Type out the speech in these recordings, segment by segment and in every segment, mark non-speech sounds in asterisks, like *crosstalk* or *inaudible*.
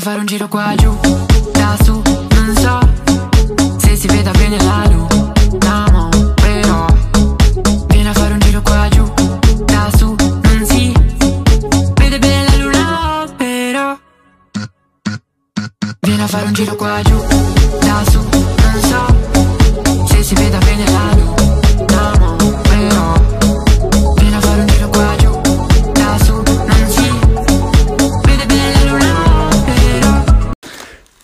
a fare un giro qua giù, da su, non so se si veda bene la luna, vieni a fare un giro qua giù, da su, non si vede bene la però vieni a fare un giro da su, non so se si veda bene la luna,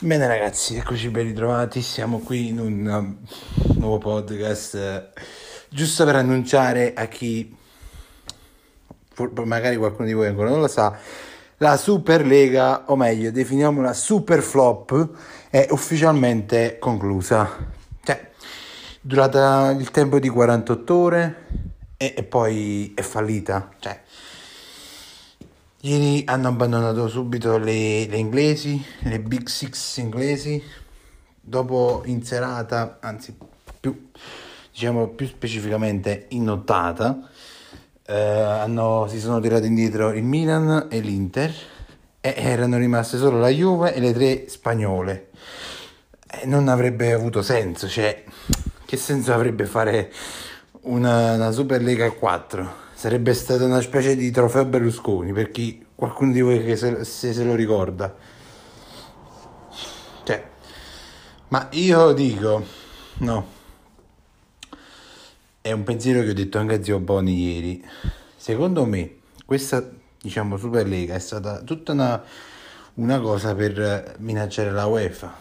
Bene ragazzi, eccoci ben ritrovati, siamo qui in un um, nuovo podcast, eh, giusto per annunciare a chi, magari qualcuno di voi ancora non lo sa, la Superlega, o meglio, definiamola Super Flop, è ufficialmente conclusa. Cioè, durata il tempo di 48 ore e, e poi è fallita. Cioè, Ieri hanno abbandonato subito le, le inglesi, le Big Six inglesi, dopo in serata, anzi più, diciamo più specificamente in nottata, eh, hanno- si sono tirati indietro il Milan e l'Inter e erano rimaste solo la Juve e le tre spagnole. E non avrebbe avuto senso, cioè che senso avrebbe fare una, una Superlega a 4? Sarebbe stata una specie di trofeo Berlusconi per chi qualcuno di voi che se, se se lo ricorda. Cioè, ma io dico, no, è un pensiero che ho detto anche a zio Boni ieri. Secondo me, questa, diciamo, Superlega è stata tutta una, una cosa per minacciare la UEFA.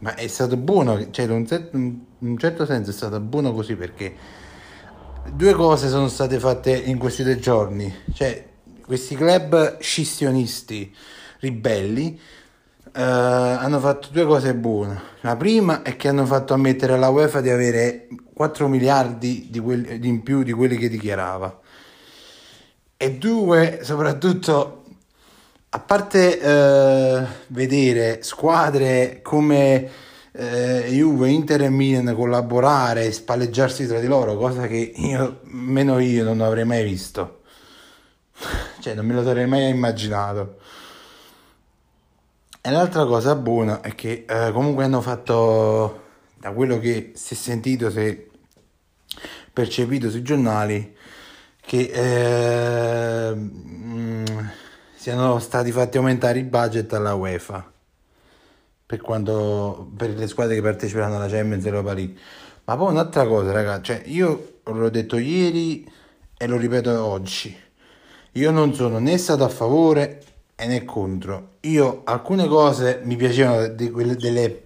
Ma è stato buono, cioè in un certo senso è stato buono così perché due cose sono state fatte in questi due giorni. Cioè, questi club scissionisti ribelli eh, hanno fatto due cose buone. La prima è che hanno fatto ammettere alla UEFA di avere 4 miliardi di, quelli- di in più di quelli che dichiarava. E due, soprattutto, a parte eh, vedere squadre come eh, Juve, Inter e Milan collaborare e spalleggiarsi tra di loro, cosa che io, meno io, non avrei mai visto. *laughs* Cioè, non me lo sarei mai immaginato. E l'altra cosa buona è che eh, comunque hanno fatto, da quello che si è sentito, si è percepito sui giornali, che eh, mm, siano stati fatti aumentare i budget alla UEFA per, quanto, per le squadre che parteciperanno alla Champions Europa League. Ma poi un'altra cosa, ragazzi, cioè io l'ho detto ieri e lo ripeto oggi. Io non sono né stato a favore né contro. Io alcune cose mi piacevano di quelle, delle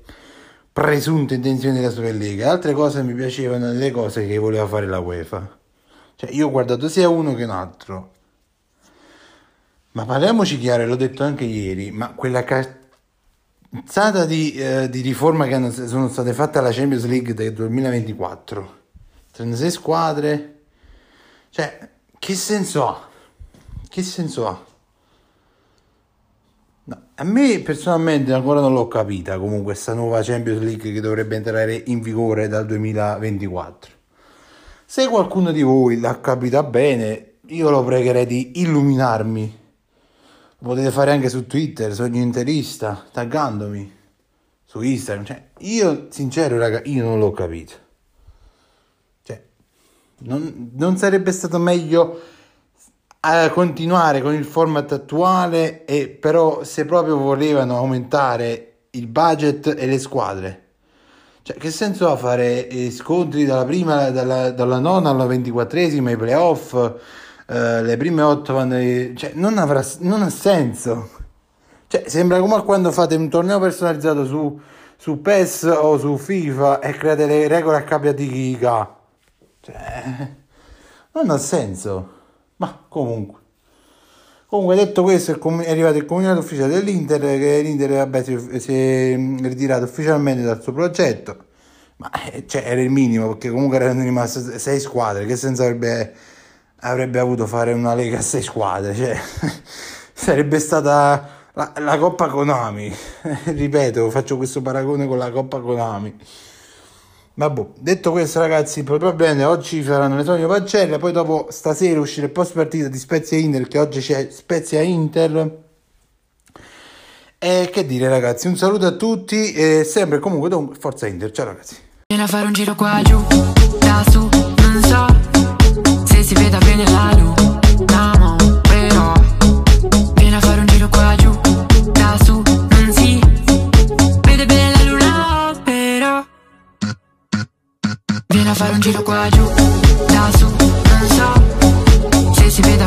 presunte intenzioni della Superlega, altre cose mi piacevano delle cose che voleva fare la UEFA. Cioè, io ho guardato sia uno che un altro. Ma parliamoci chiaro, l'ho detto anche ieri, ma quella cazzata di, eh, di riforma che hanno- sono state fatte alla Champions League del 2024, 36 squadre, cioè, che senso ha? Che senso ha? No, a me personalmente ancora non l'ho capita comunque questa nuova Champions League che dovrebbe entrare in vigore dal 2024. Se qualcuno di voi l'ha capita bene, io lo pregherei di illuminarmi. Lo potete fare anche su Twitter, sogno interista, taggandomi su Instagram. Cioè, io, sincero, raga, io non l'ho capito. Cioè, non, non sarebbe stato meglio a continuare con il format attuale e però se proprio volevano aumentare il budget e le squadre cioè che senso ha fare eh, scontri dalla prima dalla, dalla nona alla ventiquattresima i playoff eh, le prime otto vanno cioè non avrà non ha senso cioè sembra come quando fate un torneo personalizzato su su PES o su FIFA e create le regole a capo di Giga cioè non ha senso ma comunque. Comunque detto questo è arrivato il comunicato ufficiale dell'Inter che l'Inter vabbè, si, è ritirato ufficialmente dal suo progetto. Ma eh, cioè, era il minimo perché comunque erano rimaste sei squadre. Che senso avrebbe, avrebbe avuto fare una lega a sei squadre? Cioè, *laughs* sarebbe stata la, la Coppa Konami. *laughs* Ripeto, faccio questo paragone con la Coppa Konami. Vabbè, detto questo ragazzi, probabilmente oggi faranno le solite pagelle, poi dopo stasera uscirà il post partita di Spezia Inter, che oggi c'è Spezia Inter. E che dire ragazzi, un saluto a tutti e sempre comunque forza Inter, ciao ragazzi. Vieni a fare un giro qua giù, da su, non so si veda bene la luna, però Vieni a fare un giro qua giù, da su, non si vede bene la luna, però Vieni a fare un giro qua giù, da su, non so se si veda